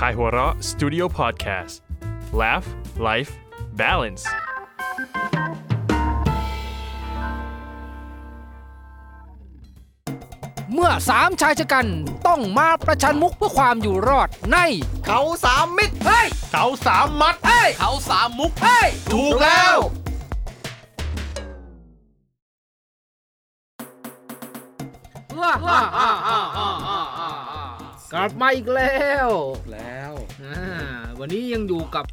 Kaihura Studio Podcast Laugh Life Balance เมื่อสามชายชะกันต้องมาประชันมุกเพื่อความอยู่รอดใน เขาสามมิตรเฮ้ย เขาสามมัดเฮ้ย เขาสามมุกเฮ้ย ถูกแล้วว้าฮ่าฮ่าฮ่าฮ่าฮ่าฮ่า กลับมาอีกแล้วแล้วอ่าวันนี้ยังอยู่กับ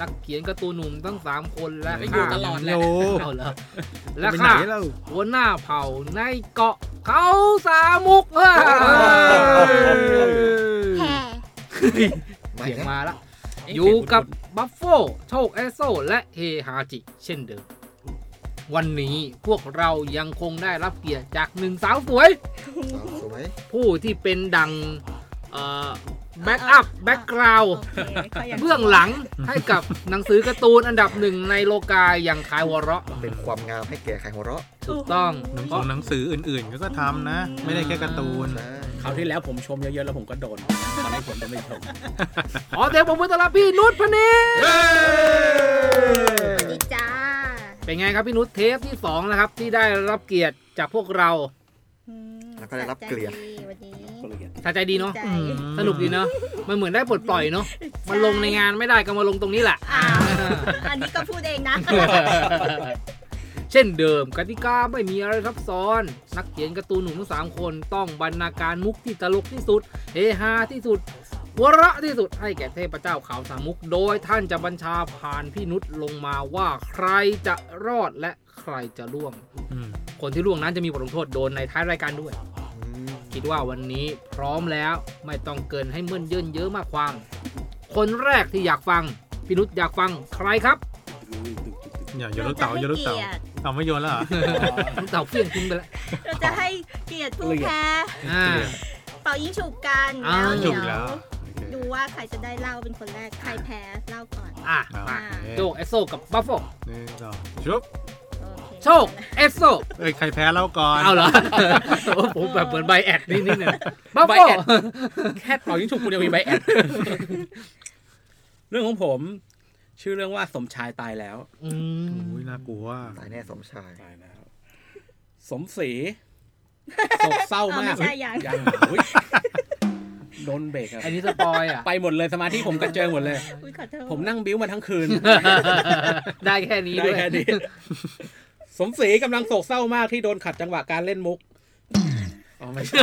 นักเขียนการ์ตูนหนุ่มทั้งสามคนและไม่อยู่ตลอดแหละเอาเหรอและไปไหนค่ะแล้วหัวหน้าเผ่าในเกาะเขาสามมุกเฮ้ยเสียงมาละอยู่กับบัฟโฟโชคเอสโซและเฮฮาจิเช่นเดิม วันนี้พวกเรายังคงได้รับเกียรติจากหนึ่งสาวสวยสวยผู้ที่เป็นดัง แบ็กอัพแบ็กกราวด์เบื้องหลังให้กับหนังสือการ์ตูนอันดับหนึ่งในโลกาอย่างคายวอเราะ เป็นความงามให้แก่ใครหัวเราะถูกต้องหนังเพสืราะอหนังสืออื่นๆ ก็ทำนะ ไม่ได้แค่การ์ตูนใช่คราวที่แล้วผมชมเยอะๆ แล้วผมก็โดนตอนนี้ผมจะไม่ชมขอเสียงปรบมือต้อนรับพี่นุชพเนศดีจ้าเป็นไงครับพี่นุชเทปที่สองนะครับที่ได้รับเกียรติจากพวกเราอืมแล้วก็ได้รับเกลียดสะใจดีวันนี้ สะใจดีเนาะ ใจ อืมสนุกดีเนาะ มันเหมือนได้ปลดปล่อยเนาะ มันลงในงานไม่ได้ก็มาลงตรงนี้แหละอ้าวอันนี้ก็พูดเองนะ เช่นเดิมกติกาไม่มีอะไรซับซ้อน นักเขียนการ์ตูนหนุ่มทั้งสามคนต้องบรรณาการมุกที่ตลกที่สุด เฮฮาที่สุดหัวเราะที่สุดให้แก่เทพเจ้าขาวสามมุก โดยท่านจะบัญชาผ่านพี่นุชลงมาว่าใครจะรอดและใครจะล่วง อืมคนที่ล่วงนั้นจะมีบทลงโทษโดนในท้ายรายการด้วยอืม คิดว่าวันนี้พร้อมแล้วไม่ต้องเกินให้มึนเยินเยอะมากความ คนแรกที่อยากฟังพี่นุชอยากฟังใครครับอย่าโยนลูกเต๋าโยนลูกเต๋าเต๋าไม่โยนแล้วเหรอลูกเต่าเฟี้ยงทิ้งไปแล้วเราจะให้เกียรติผู้แพ้อ่าเป่ายิงฉุบกันอ่าแล้วถูเดี๋กยวแล้วโอเคดูว่าใครจะได้เล่าเป็นคนแรกใครแพ้เล่าก่อน อะอะมาโอเคโชคเอสโซกับบัฟโฟหนึ่งสองชุบ โอเคโชคเอสโซเอ้ยใครแพ้เล่าก่อน เอาเหรอโอ้ผมแบบเหมือนใบแอดนิดนิดหนึงบัฟใบโฟแอดแค่เป่ายิงฉุบคุณยังมีใบแอดเรื่องของผม ชื่อเรื่องว่าสมชายตายแล้วอืมอุ้ยน่ากลัวตายแน่สมชาย ตายแล้ว สมศรีโศกเศร้าเอามาไม่กใช่ยัง ยังอุ๊ยโดนเบรกครับอันนี้สปอยอะ ไปหมดเลยสมาธิผมกระเจิงหมดเลย อุ้ยขอโทษผมนั่งบิ้วมาทั้งคืน ได้แค่นี้ได้ด้วยแค่นี้ สมศรีกำลังโศกเศร้ามากที่โดนขัดจังหวะการเล่นมุกอ๋อไม่ใช่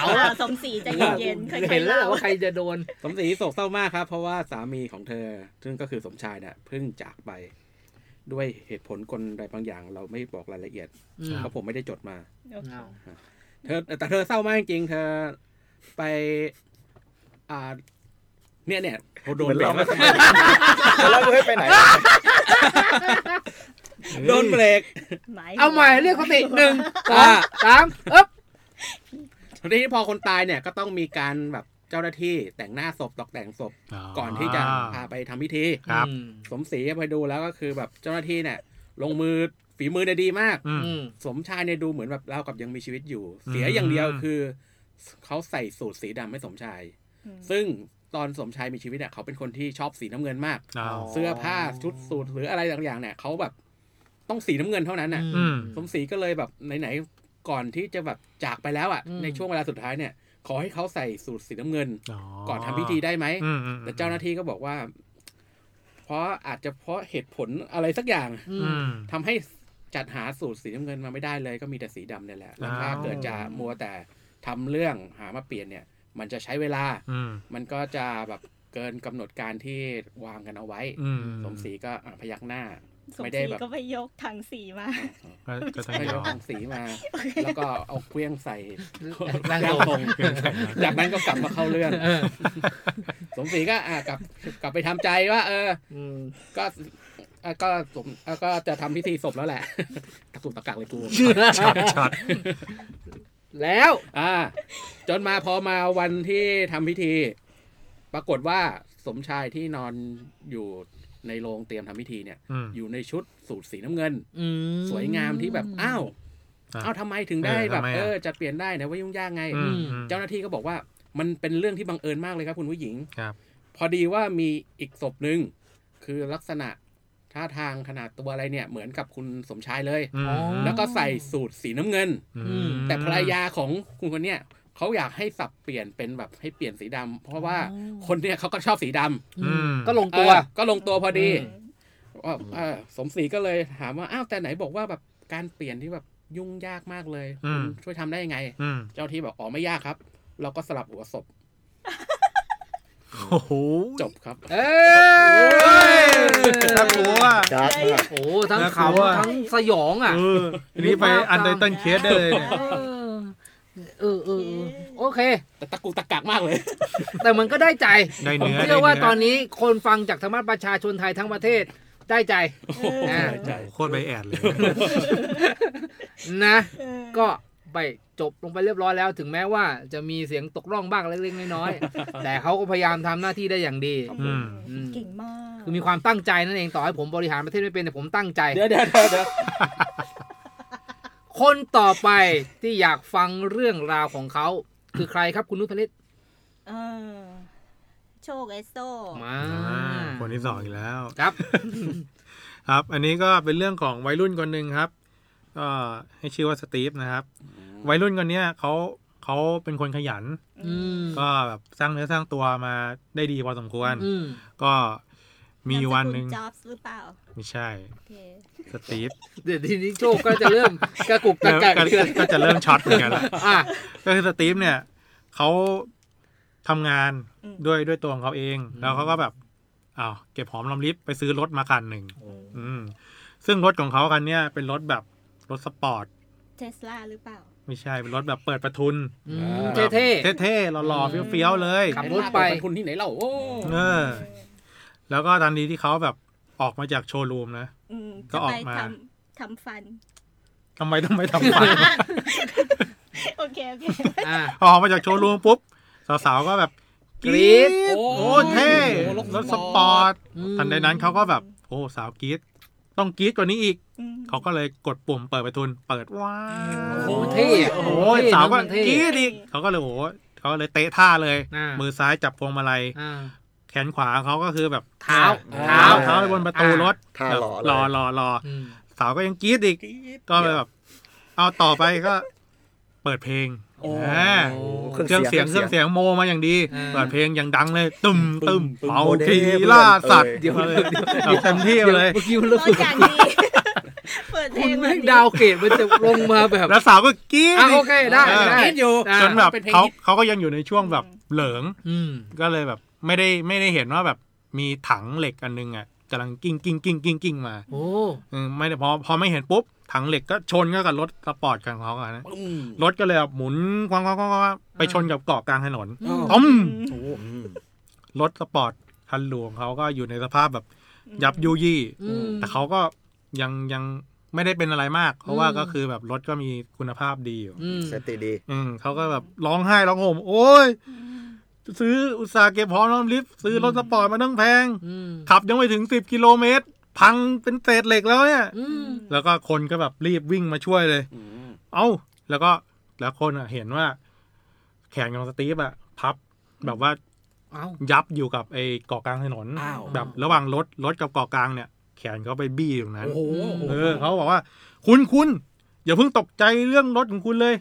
เอาสมศรีใจเย็นๆค่อยเห็นๆแล้วเล่าว่าใครจะโดน สมศรีโศกเศร้ามากครับ เพราะว่าสามีของเธอ ซึ่งก็คือสมชายเนี่ยเพิ่งจากไป ด้วยเหตุผลกลใดบางอย่าง เราไม่บอกรายละเอียดอืม เพราะผมไม่ได้จดมา เอาเธอแต่เธอเศร้ามากจริงๆเธอไป อ่า เนี่ยเนี่ยเขาโดนเบรกแล้วแล้วเราให้ไปไหน โดนเบรกหมายเอาใหม่เรียกสติหนึ่งสองสามเอ๊บทีนี้พอคนตายเนี่ยก็ต้องมีการแบบเจ้าหน้าที่แต่งหน้าศพตกแต่งศพ ก่อนที่จะพาไปทำพิธีครับอืมสมศรีไปดูแล้วก็คือแบบเจ้าหน้าที่เนี่ย ลงมือฝีมือเนี่ยดีมากอืมอืมสมชายเนี่ยดูเหมือนแบบเล่ากับยังมีชีวิตอยู่อืมเสียอย่างเดียวคือเขาใส่สูทสีดำให้สมชายอืมซึ่งตอนสมชายมีชีวิตเนี่ยเขาเป็นคนที่ชอบสีน้ำเงินมากอ๋อเสื้อผ้าชุดสูทหรืออะไรต่างๆเนี่ยเขาแบบ ต้องสีน้ำเงินเท่านั้นน่ะอืมสมศรีก็เลยแบบไหนๆก่อนที่จะแบบจากไปแล้วอะอืมในช่วงเวลาสุดท้ายเนี่ย ขอให้เขาใส่สูทสีน้ำเงิน ก่อนทำพิธีได้ไหมอืมอืมแต่เจ้าหน้าที่ก็บอกว่า เพราะอาจจะเพราะเหตุผลอะไรสักอย่างอือืมมทำให้จัดหาสูตรสีน้ำเงินมาไม่ได้เลย ก็มีแต่สีดำเนี่ยแหละแล้วถ้าอ้าวเกิดจะมัวแต่ทำเรื่องหามาเปลี่ยนเนี่ย มันจะใช้เวลาอืมมันก็จะแบบเกินกำหนดการที่วางกันเอาไว้อืมสมศรีก็อะพยักหน้า สมไม่ศได้รีแบบก็ไปยกถังสีมา ก็ก็ต้องไม่ยยอกมถังสีมา แล้วก็เอาเครื่องใส่ร่างร่างททรรงงจากนั้นก็กลับมาเข้าเรื่อง เออ สมศรีก็อะกลับกลับไปทำใจว่า เออ อืมก็อะก็สมอะก็จะทำพิธีศพแล้วแหละ ตะกุกตะกักเลยกู ช็อตช็อตแล้วอ่า จนมาพอมาวันที่ทำพิธี ปรากฏว่าสมชายที่นอนอยู่ ในโรงเตรียมทำพิธีเนี่ยอืมอยู่ในชุดสูทสีน้ำเงินอืมสวยงามที่แบบอ้าวอะอ้าวทำไมถึงได้เออแบบทำไมอะเออจะเปลี่ยนได้นะว่ายุ่งยากไงอืมอืมเจ้าหน้าที่ก็บอกว่ามันเป็นเรื่องที่บังเอิญมากเลยครับคุณผู้หญิงครับ พอดีว่ามีอีกศพหนึ่งคือลักษณะท่าทางขนาดตัวอะไรเนี่ย เหมือนกับคุณสมชายเลยอืมอ๋อแล้วก็ใส่สูตรสีน้ำเงินอืมแต่ภรรยาของคุณคนเนี้ย เขาอยากให้สับเปลี่ยนเป็นแบบให้เปลี่ยนสีดำเพราะว่าคนเนี้ยเขาก็ชอบสีดำอืมก็ลงตัวเออก็ลงตัวพอดีอืมว่าเออสมศรีก็เลยถามว่าอ้าวแต่ไหนบอกว่าแบบการเปลี่ยนที่แบบยุ่งยากมากเลยอืมคุณช่วยทำได้ยังไงอืมเจ้าที่บอกอ๋อไม่ยากครับ เราก็สลับหัวศพโอ้โหจบครับ เอ้เฮ้ยยน่ากลัว dark มากโอ้ทั้งน่ากลัวขำทั้งสยองอะเอออันนี้ไป Untitled Case ได้เลยเนี่ย เออเออเออโอเค แต่ตะกุกตะกักมากเลย แต่มันก็ได้ใจได้ผมเนื้อเชื่อว่าได้เตอนนี้คนฟังจากธรรมะประชาชนไทยทั้งประเทศได้ใจอ่าใช่โคตรใบแอดเลย นะก็ไปจบลงไปเรียบร้อยแล้วถึงแม้ว่าจะมีเสียงตกร่องบ้างเล็กๆน้อยๆ แต่เขาก็พยายามทำหน้าที่ได้อย่างดี อืม อืม เก่งมากคือมีความตั้งใจนั่นเองต่อให้ผมบริหารประเทศไม่เป็นแต่ผมตั้งใจ เดี๋ยวเดี๋ยวเดี๋ยวเดี๋ยว คนต่อไปที่อยากฟังเรื่องราวของเขา คือใครครับคุณนุชพลิตเออโชคเอสโซมาอ่าคนที่สองอีกแล้วครับ ครับ อันนี้ก็เป็นเรื่องของวัยรุ่นคนหนึ่งครับก็ให้ชื่อว่าสตีฟนะครับ วัยรุ่นคนเนี้ยเขาเขาเป็นคนขยันอืมก็แบบสร้างเนื้อสร้างตัวมาได้ดีพอสมควรอืมก็ มีวันหนึ่งจ็อบส์หรือเปล่าไม่ใช่โอเคสตีฟเดี๋ยวทีนี้โชคก็จะเริ่มกระกุกกระก็กักก็ก็จะเริ่มช็อตเหมือนกันละอะก็คือสตีฟเนี่ยเขาทำงานอืมด้วยด้วยตัวของเขาเอง แล้วเขาก็แบบอ้าวเก็บหอมรอมริบไปซื้อรถมาคันหนึ่งอืม ซึ่งรถของเขาคันเนี้ยเป็นรถแบบรถสปอร์ตเทสลาหรือเปล่า ไม่ใช่เป็นรถแบบเปิดประทุนอืมเท่เท่ๆหล่อๆเฟี้ยวๆเลยขับรถไปเป็นทุนที่ไหนเล่าโอ้เออ แล้วก็ทันทีที่เขาแบบออกมาจากโชว์รูมนะอืมก็จะออไปกมาทำทำฟันทำไมต้องไปทำฟัน โอเค โอเคๆอะออกมาจากโชว์รูมปุ๊บ สาวๆก็แบบกรี๊ดโอ้เท่รถสปอร์ตอืมทันใดนั้นเขาก็แบบ โอ้สาวกรี๊ดต้องกรี๊ดกว่านี้อีกอืมเขาก็เลยกดปุ่มเปิดประทุน เปิดว้าโอ้วเท่อะโอ้โหเท่สาวก็มันเท่กรี๊ดอีกเขาก็เลยโอ้โหเขาก็เลยเตะท่าเลยอ่ามืมือซ้ายจับพวงมาลัยอ่า แขนขวาเขาก็คือแบบเท้าเท้าเท้าไปบนประตูรถท่าหล่อเลยรอรอรออืมสาวก็ยังกรี๊ดอีกก็เลยแบบ เอาต่อไปก็ เปิดเพลงโอ้อ่าโอ้เครื่องเสียงเครื่องเสียงโมมาอย่างดีอ่าเปิดเพลงอย่างดังเลย ตึมตึมเป่าโมเดลคีล่าสัตว์เดี๋ยวเลยเอาเต็มที่เลยเมื่อกี้มันรรู้ถสึกอย่างดีเปิดเพลคุณงแม่งดาวเกรดมันจะลงมาแบบแล้วสาวก็กรี๊ดอะโอเคได้เออได้คิดอยู่อะจนแบบเป็นเพลงเขาฮิตเขาก็ยังอยู่ในช่วงแบบเหลิงอืมก็เลยแบบ ไม่ได้ไม่ได้เห็นว่าแบบมีถังเหล็กอันนึงอะกำลังกิ้งกิ้งกิ้งกิ้งกิ้งมา โอ้อืมไม่ได้พอพอไม่เห็นปุ๊บ ถังเหล็กก็ชนก็กับรถสปอร์ตของเขาอะนะอืมรถก็เลยแบบหมุนคว้างคว้างคว้างคว้างไปชนกับเกาะกลางถนนอืมตู้มอืมรถสปอร์ตคันหรูเขาก็อยู่ในสภาพแบบยับยุยี่อืมแต่เขาก็ยังยังไม่ได้เป็นอะไรมาก เพราะว่าอืมก็คือแบบรถก็มีคุณภาพดีอยู่อืมสติดี อืมเขาก็แบบร้องไห้ร้องห่มโอ้ย สู้อุตส่าห์เก็บหอมรอมริบซื้อรถสปอร์ตมาตั้งแพงอืมขับยังไม่ถึงสิบกิโลเมตร พังเป็นเศษเหล็กแล้วเนี่ยอืมแล้วก็คนก็แบบรีบวิ่งมาช่วยเลยอืมเอ้า แล้วก็แล้วคนอะ เห็นว่า แขนของสตีฟอะ พับแบบว่าเอ้ายับอยู่กับไอ้เกาะกลางถนนอ้าวแบบระหว่างรถรถกับเกาะกลางเนี่ย แขนเขาไปบี้ตรงนั้นโอ้โหเออเขาบอกว่า คุณคุณอย่าเพิ่งตกใจเรื่องรถของคุณเลย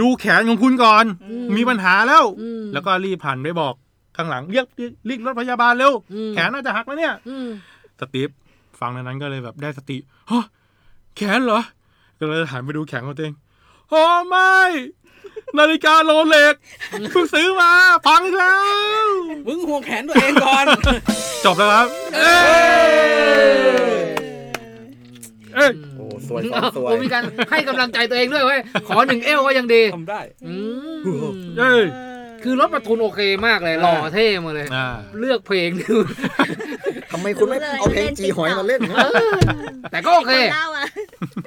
ดูแขนของคุณก่อนอืมมีปัญหาแล้วอืมแล้วก็รีบผ่านไปบอกข้างหลังเรียกเรียกรถพยาบาลเร็วอืมแขนน่าจะหักแล้วเนี่ยอืมสตีฟฟังในนั้นก็เลยแบบได้สติฮะแขนเหรอ ก็เลยหันไปดูแขนของตัวเองโอ้ไม่ นาฬิกาโรเล็กเพิ่งซื้อมา พังอีกแล้ว มึงห่วงแขนตัวเองก่อน จบแล้วครับ เอ้ยเอ้ยโอ้สวยซ้อนสวยโอ้มีการให้กำลังใจตัวเองด้วยเว้ยขอหนึ่งเอลก็ยังดีทำได้อืมเอ้ยคือรถประทุนโอเคมากเลยหล่อเท่มาเลยอ่าเลือกเพลงดูทำไมคุณไม่เอาเพลงจีหอยมาเล่นนะแต่ก็โอเคเล่าอะ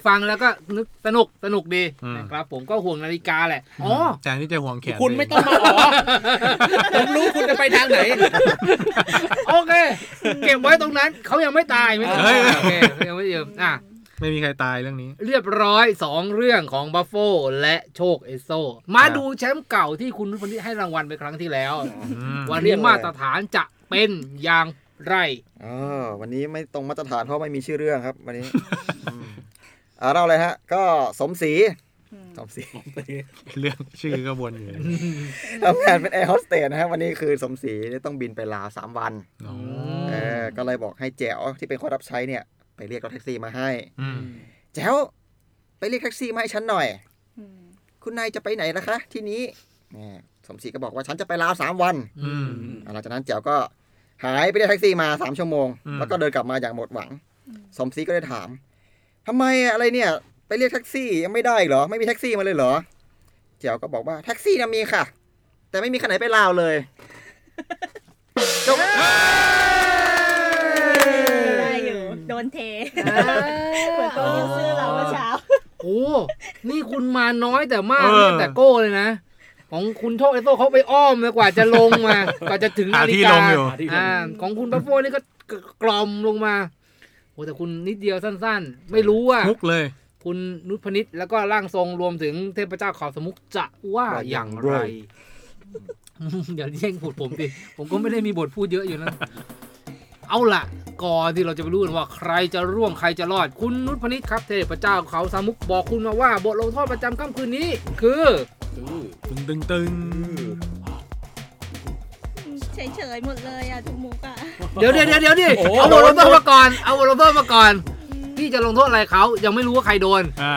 ฟังแล้วก็นึกสนุกสนุกดีอืมนะครับ ผมก็ห่วงนาฬิกาแหละอ๋อแต่ที่จะห่วงแขนคุณไม่ต้องมาอ๋อผมรู้คุณจะไปทางไหน โอเค เก็บไว้ตรงนั้นเขายังไม่ตายไม่ต้องเฮ้ยโอเคเขายังไม่ยืมอะ ไม่มีใครตายเรื่องนี้ เรียบร้อย 2 เรื่องของบัฟโฟและโชคเอโซ มาดูแชมป์เก่าที่คุณนุชพนิษฐ์ให้รางวัลไปครั้งที่แล้ว วันนี้มาตรฐานจะเป็นอย่างไรอ๋อวันนี้ไม่ตรงมาตรฐานเพราะไม่มีชื่อเรื่องครับวันนี้อืมอ่าเราเลยฮะ ก็สมศรีสมศรีเรื่องชื่อก็วนอยู่ทำงานเป็นแอร์โฮสเตสนะฮะวันนี้คือสมศรีต้องบินไปลาวสามวันอ๋อเออก็เลยบอกให้แจ๋วที่เป็นคนรับใช้เนี่ย ไปเรียกรถแท็กซี่มาให้อืมแจ๋วไปเรียกแท็กซี่มาให้ฉันหน่อยคุณนายจะไปไหนนะคะ ที่นี้แหมสมศรีก็บอกว่าฉันจะไปลาวสามวันอืมอ่าหลังจากนั้นแจ๋วก็หายไปเรียกแท็กซี่มาสามชั่วโมงอืมแล้วก็เดินกลับมาอย่างหมดหวัง สมศรีก็เลยถามทำไมอะไรเนี่ย ไปเรียกแท็กซี่ยังไม่ได้อีกเหรอ ไม่มีแท็กซี่มาเลยเหรอแจ๋วก็บอกว่าแท็กซี่น่ะมีค่ะ แต่ไม่มีคันไหนไปลาวเลย นเทเหมือนโปรดิวเซอร์เราเมื่อเช้า โอ้ นี่คุณมาน้อยแต่มากเออเรียกแต่โก้เลยนะ ของคุณโชคเอโซเขาไปอ้อมเลยกว่าจะลงมา กว่าจะถึงหานาฬิที่กาลงอยู่อ่าของคุณบัฟโฟนี่ก็กล่อมลงมาโอ้แต่คุณนิดเดียวสั้น ๆ ไม่รู้ว่ามุกเลย คุณนุชพนิษฐ์แล้วก็ร่างทรงรวมถึงเทพเจ้าเขาสมุกจะว่าอย่างไรอย่าแย่งพูดผมดิผมก็ไม่ได้มีบทพูดเยอะอยู่นะ เอาล่ะก่อนที่เราจะไปรู้กันว่าใครจะร่วงใครจะรอด คุณนุชพนิษฐ์ครับเทพเจ้าเขาสามุกบอกคุณมาว่าบทลงโทษประจำค่ำคืนนี้ คือ ตึงตึงตึงเฉยๆหมดเลยอะทุกมุกอะเดี๋ยวเดี๋ยวเดี๋ยวเดี๋ยวดิโอ้โหเอาบทลงโทษมาก่อน เอาบทลงโทษมาก่อนพี่จะลงโทษอะไรเขายังไม่รู้ว่าใครโดน อ่า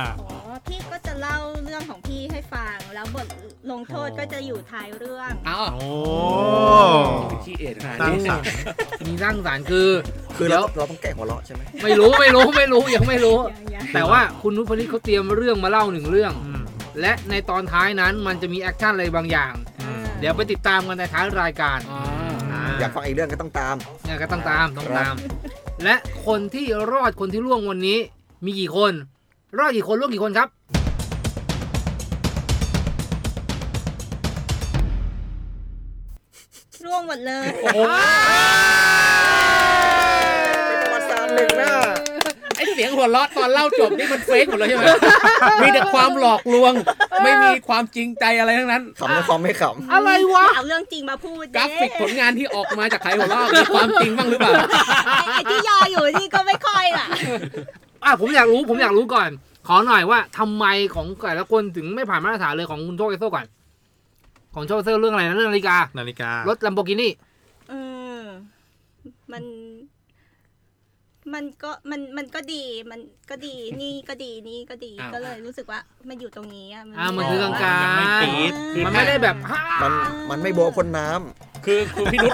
ลงโทษก็จะอยู่ท้ายเรื่อง อ้าวโอ้ขี้เอ็ดขนาดตั้งนี้สรรค์มีร่างสารคือ คือเดี๋เรายวเราต้องแกะหัวเราะใช่ไหมไม่รู้ไม่รู้ไม่รู้ยังไม่รู้ยังๆแต่ว่าคุณนุชพนิษฐ์เขาเตรียมเรื่องมาเล่าหนึ่งเรื่องอืมและในตอนท้ายนั้นมันจะมี action อะไรบางอย่างอืมเดี๋ยวไปติดตามกันในท้ายรายการอ่าอ่าอยากฟังอีกเรื่องก็ต้องตามเนี่ยก็ต้องตามต้องตาม และคนที่รอดคนที่ร่วงวันนี้ มีกี่คน รอดกี่คนร่วงกี่คนครับ งหมดเลยโอ้โหเป็นประวัติศาสตร์หนึ่งหน้า ไอเสียงหัวเราะตอนเล่าจบนี่มัน fake หมดเลยใช่ไหมมีแต่ความหลอกลวง ไม่มีความจริงใจอะไรทั้งนั้น ขำในความไม่ขอะไรวะ เอาเรื่องจริงมาพูดกราฟิกผลงานที่ออกมาจากใครหัวเราะมีความจริงบ้างหรือเปล่า ไอ้ไอ้ที่ยออยู่นี่ก็ไม่ค่อยล่ะ อะผมอยากรู้ผมอยากรู้ก่อน ขอหน่อยว่าทำไมของแต่ละคนถึงไม่ผ่านมาตรฐานเลยของคุณโชคเอโซก่อน ของโชคเอโซเรื่องอะไรนะเรื่องนาฬิกา นาฬิการถลัมโบกินี่เออมัน มันก็มันมันก็ดี มันก็ดีนี่ก็ดีนี่ก็ดีอ้าวก็เลยรู้สึกว่า มันอยู่ตรงนี้อะอ่ามันคือกลางกลางไม่ปี๊ดมันไม่ได้แบบฮ่าำมันมันไม่โบะพ่นน้ำคือคือพี่นุช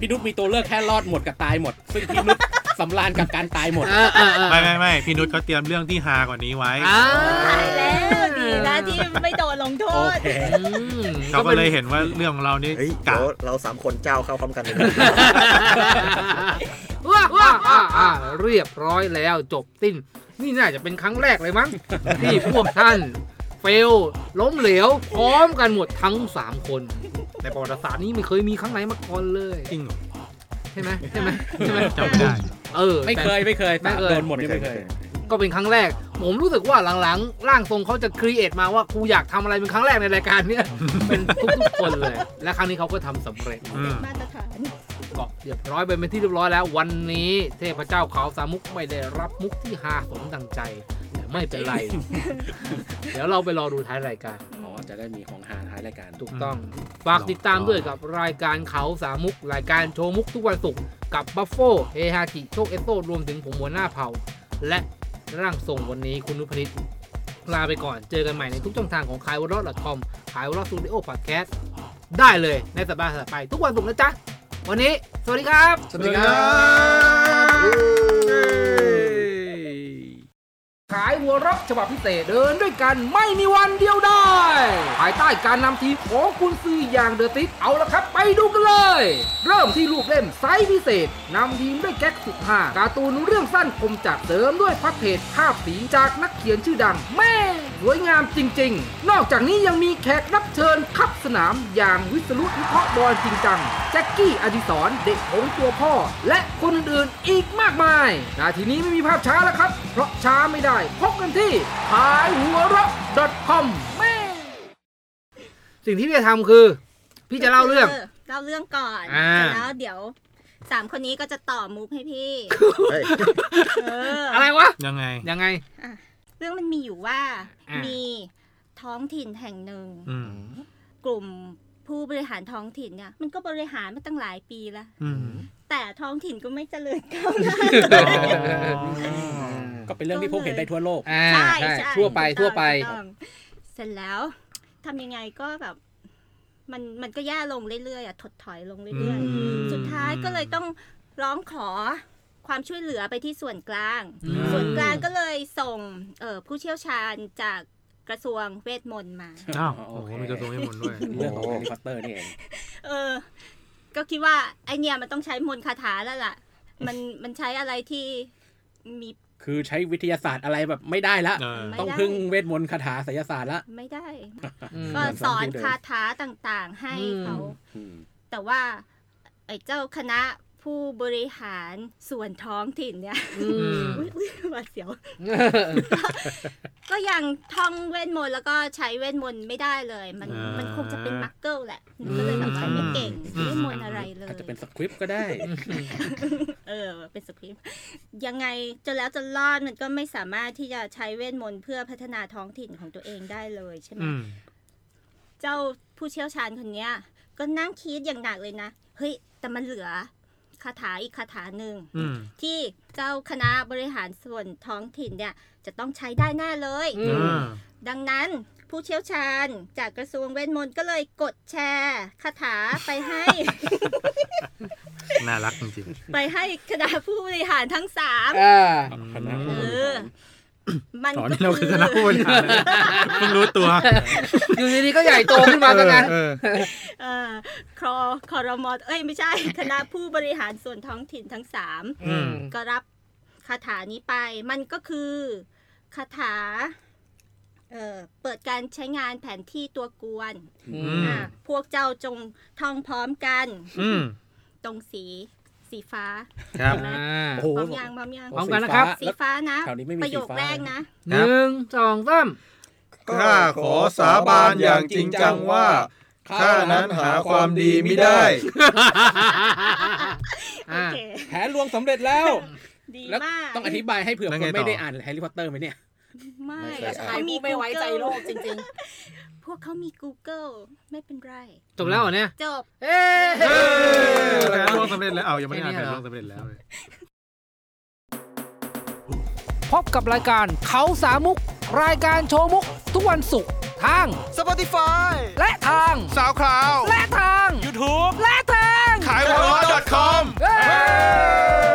พี่นุชมีตัวเลือกแค่รอดหมดกับตายหมด ซึ่งพี่นุชสำราญกับการตายหมด เออเออเออไม่ไม่ไม่พี่นุชเขาเตรียมเรื่องที่ฮากว่านี้ไว้ อ่าตายแล้วดี นะที่ไม่โดนลงโทโอษเคอืมเขาก็เลยเห็นว่าเรื่องของเรานี่เฮ้ยกะเดี๋ยวเราสามคนเจ้าเข้าพร้อมกันเลยว้าว้าอ่าอ่าเรียบร้อยแล้วจบสิ้น นี่น่าจะเป็นครั้งแรกเลยมั้ง ที่พวกท่าน เฟล ล้มเหลว พร้อมกันหมดทั้ง 3 คน ในประวัติศาสตร์นี้ไม่เคยมีครั้งไหนมาก่อนเลยจริงเหรอใช่ไหมใช่ไหมใช่ไหมจำไม่ได้ เออไม่เคย ไม่เคยไม่เคย โดนหมดนี่ไม่เคย ก็เป็นครั้งแรก ผมรู้สึกว่าหลังๆ ร่างทรงเขาจะ create มาว่ากูอยากทำอะไรเป็นครั้งแรกในรายการเนี้ย เป็นทุกๆคนเลย และครั้งนี้เขาก็ทำสำเร็จ อืมมาตรฐาน ก็เรียบร้อยไปเป็นที่เรียบร้อยแล้ว วันนี้เทพเจ้าเขาสามุกไม่ได้รับมุกที่หาสมดังใจแต่ไม่เป็นไร เดี๋ยวเราไปรอดูท้ายรายการ อ๋อ จะได้มีของหาท้ายรายการ ถูกต้อง ฝากติดตามด้วยกับรายการเขาสามุก รายการโชว์มุกทุกวันศุกร์กับบัฟโฟเฮฮาจิโชคเอสโซรวมถึงผมหัวหน้าเผ่า และ ร่างทรงวันนี้คุณนุพนิษฐ์ลาไปก่อนเจอกันใหม่ในทุกช่องทางของขายวอร์ดคอมขายวอร์ดสตูดิโอพอดแคสต์ได้เลยในสัปดาห์ถัดไป ทุกวันศุกร์นะจ๊ะ วันนี้ สวัสดีครับ สวัสดีครับ ขายหัวรักฉบับพิเศษเดินด้วยกันไม่มีวันเดียวได้ ภายใต้การนำทีมของคุณซื้ออย่างเดอะติสเอาละครับไปดูกันเลย เริ่มที่รูปเล่มไซส์พิเศษนำทีมด้วยแก๊กสุดห้าการ์ตูนเรื่องสั้นคมจัดเสริมด้วยพักเพจภาพสีจากนักเขียนชื่อดังแม่สวยงามจริง ๆ นอกจากนี้ยังมีแขกรับเชิญขับสนามอย่างวิศรุวิเคราะห์บอลจริงจังแจ็คกี้อดิศรเด็กของตัวพ่อ และคนอื่นๆอีกมากมายนาทีนี้ไม่มีภาพช้าแล้วครับ เพราะช้าไม่ได้พบกันที่ขายหัวเราะ .com แม่สิ่งที่พี่จะทำคือ พี่จะเล่าเรื่อง เล่าเรื่องก่อนอ่า เสร็จแล้วเดี๋ยวสามคนนี้ก็จะต่อมุกให้พี่เฮ้ยเอออะไรวะ ยังไง ยังไง เรื่องมันมีอยู่ว่า อ่ามี มีท้องถิ่นแห่งหนึ่ง อืมกลุ่มผู้บริหารท้องถิ่นเนี่ย มันก็บริหารมาตั้งหลายปีแล้ว อืมแต่ท้องถิ่นก็ไม่เจริญก้าวหน้า ก็เป็นเรื่องที่พบเห็นได้ทั่วโลกอ่าใช่ใช่ใช่ทั่วไปถูกต้องทั่วไปถูกต้องเสร็จแล้วทำยังไงก็แบบ มันมันก็แย่ลงเรื่อยๆอะถดถอยลงเรื่อยอืมๆสุดท้ายก็เลยต้องร้องขอความช่วยเหลือไปที่ส่วนกลางอืมส่วนกลางก็เลยส่งเอ่อผู้เชี่ยวชาญจากกระทรวงเวทมนต์มา อ้าว โอโอ้โหเคมีกระทรวงให้มนต์ด้วย เรื่องของแฮร์รี่พอตเตอร์นี่เอง เออ ก็คิดว่าไอเนี่ยมันต้องใช้มนต์คาถาแล้วล่ะ มันมันใช้อะไรที่มี คือใช้วิทยาศาสตร์อะไรแบบไม่ได้ละเออไม่ต้องได้พึ่งเวทมนต์คาถาไสยศาสตร์ละ ไม่ได้อืมก็สอนแบบนั้นคาถาต่างๆให้อืมเขาอืมแต่ว่าไอ้เจ้าคณะ ผู้บริหารส่วนท้องถิ่นเนี่ยอืมอุ๊ยอุ๊ยหวาดเสียว ก็ยังท่องเวทมนต์แล้วก็ใช้เวทมนต์ไม่ได้เลย มันอ่ามัมันคงจะเป็นมักเกิลแหละมันก็เลยแบบว่าไม่เก่งอืมเวทมนต์อะไรเลยอาจจะเป็นสคริปต์ก็ได้ เออ เป็นสคริปต์ยังไงจนแล้วจนรอดมันก็ไม่สามารถที่จะใช้เวทมนต์เพื่อพัฒนาท้องถิ่นของตัวเองได้เลยใช่ไหมอืมเจ้าผู้เชี่ยวชาญคนเนี้ยก็นั่งคิดอย่างหนักเลยนะ เฮ้ย แต่มันเหลือ คาถาอีกคาถาหนึ่งอืมที่เจ้าคณะบริหารส่วนท้องถิ่นเนี่ยจะต้องใช้ได้แน่เลยอือ่าดังนั้นผู้เชี่ยวชาญจากกระทรวงเวทมนต์ก็เลยกดแชร์คาถาไปให้ น่ารักจริงไปให้คณะผู้บริหารทั้งสามอ่าๆคณะเออ มันอ๋อก็นี่เราคือคณะผู้บริหารเพิ่งรู้ตัว อยู่ดีๆก็ใหญ่โตขึ้นมาซะงั้นเออเออครอคอรมอเอ้ยไม่ใช่ คณะผู้บริหารส่วนท้องถิ่นทั้งสามอืมก็รับคาถานี้ไป มันก็คือคาถาเอ่อเปิดการใช้งานแผนที่ตัวกวนอืมอะพวกเจ้าจงท่องพร้อมกันอืมตรงสี สีฟ้าครับอ่าโอ้โหพร้อมยังพร้อมยังพร้อมกันนะครับ สีฟ้านะแถวนี้ไม่มีประโยคสีฟ้าแรกนะหนึ่งสองสามข้าขอสาบานอย่างจริงจังว่าข้านั้นหาความดีไม่ได้โออ่าเคแผนลวงสำเร็จแล้ว ดีแล้วมาก ต้องอธิบายให้เผื่อแล้วคไงนต่อไม่ได้อ่านแฮร์รี่พอตเตอร์ไหมเนี่ย ไม่ไม่ใช่เขามีไม่ไว้ใจโลกจริงพ พวกเขามี Google ไม่เป็นไร จบแล้วเหรอเนี่ย จบ เอ้ยแต่ร่วงสำเร็จแล้วเอายังไม่ได้อ่านแต่ร่วงสำเร็จแล้วเลยพบกับรายการเขาสามุก รายการโชว์มุก ทุกวันศุกร์ทาง Spotify และทาง สาวคลาว และทาง YouTube และทาง ขายหัว .com เย้